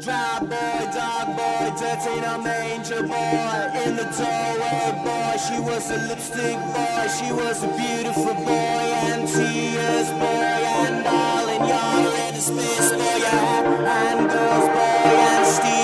Dry boy, dog boy, dirty no manger boy. In the doorway boy, she was a lipstick boy. She was a beautiful boy and tears boy And all in your latest boy, yeah And girls boy and steel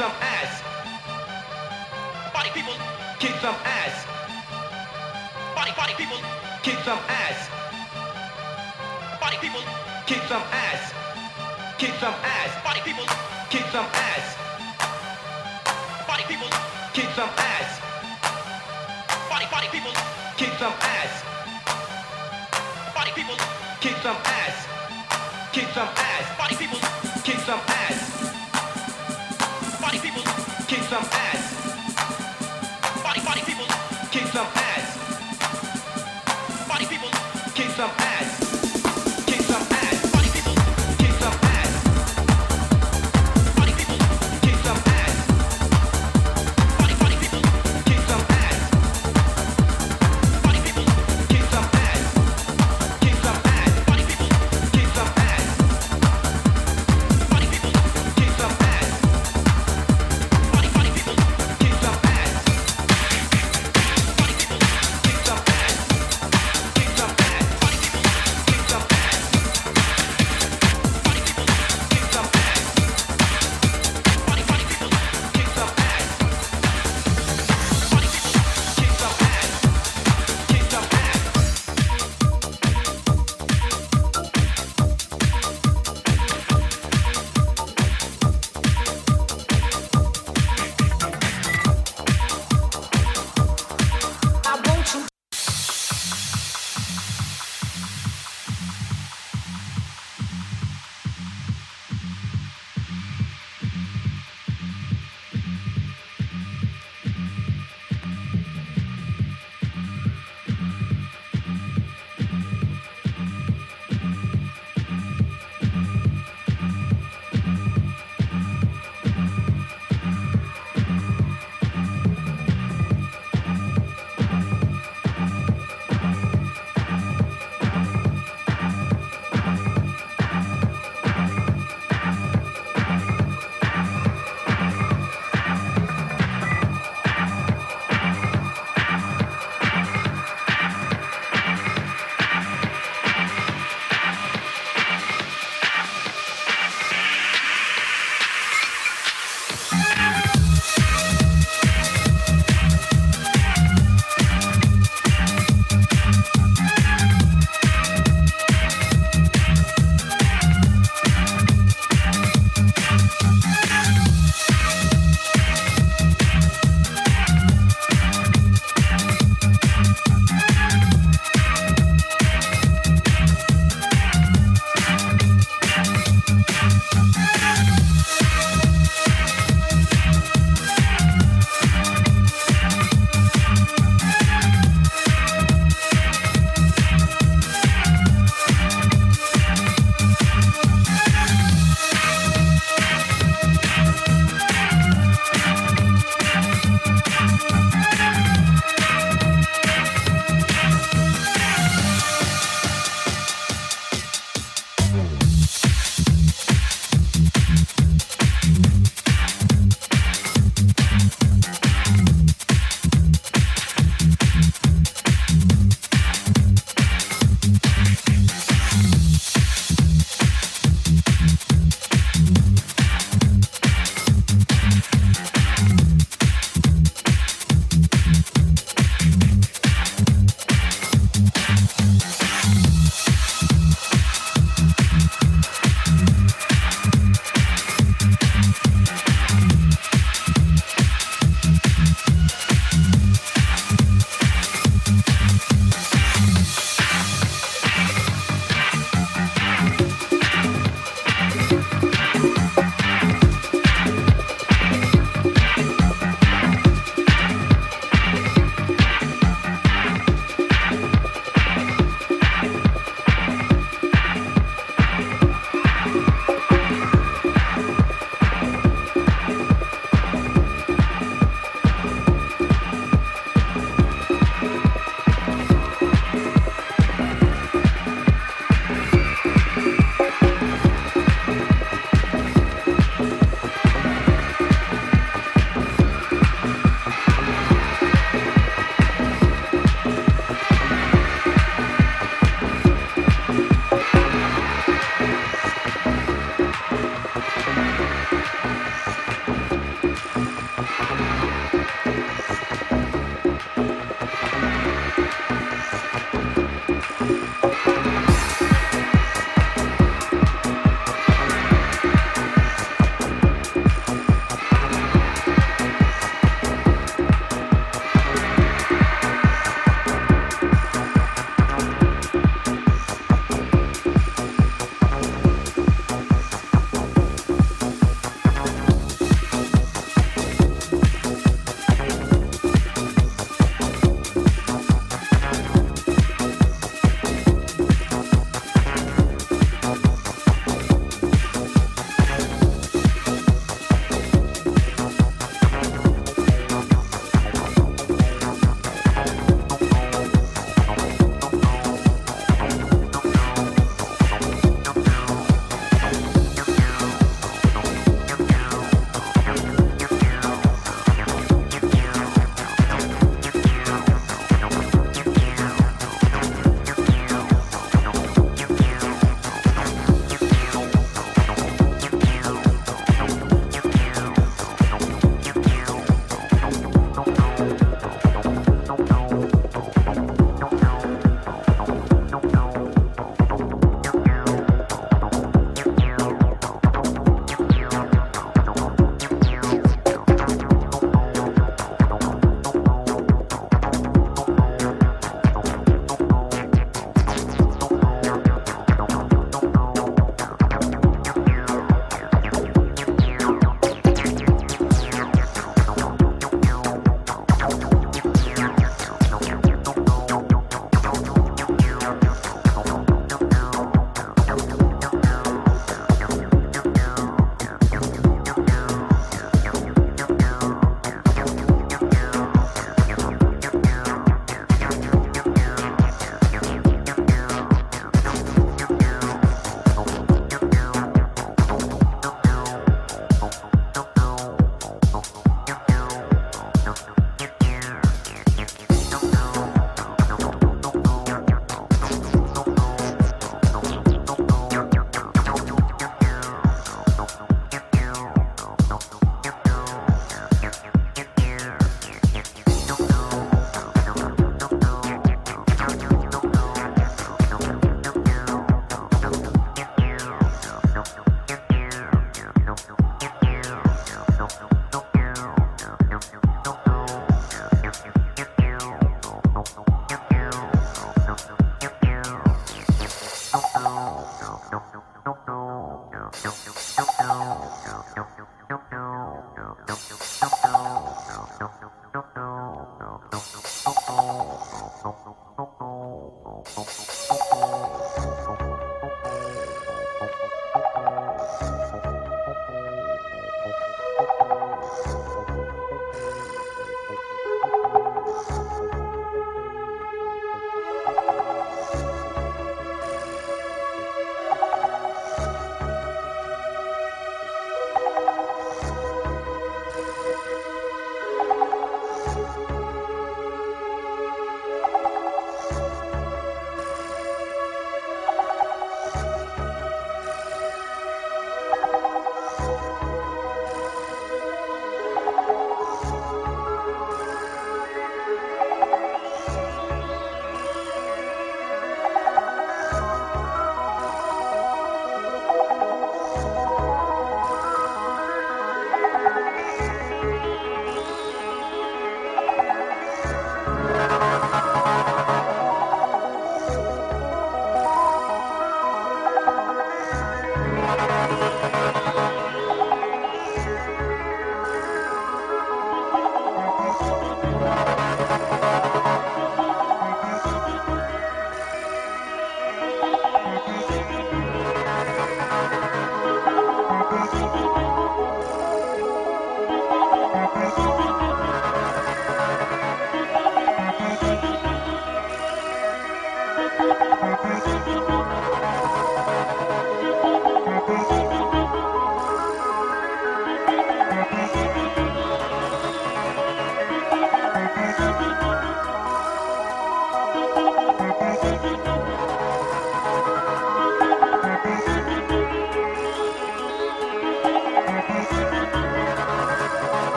some ass. Body people, kick some ass. Body, body people, kick some ass. Body people, kick some ass. Kick some ass. Body people, kick some ass. Body people, kick some ass. Body, body people, kick some ass. Body people, kick some ass. Kick some ass. Body people, kick some ass. I'm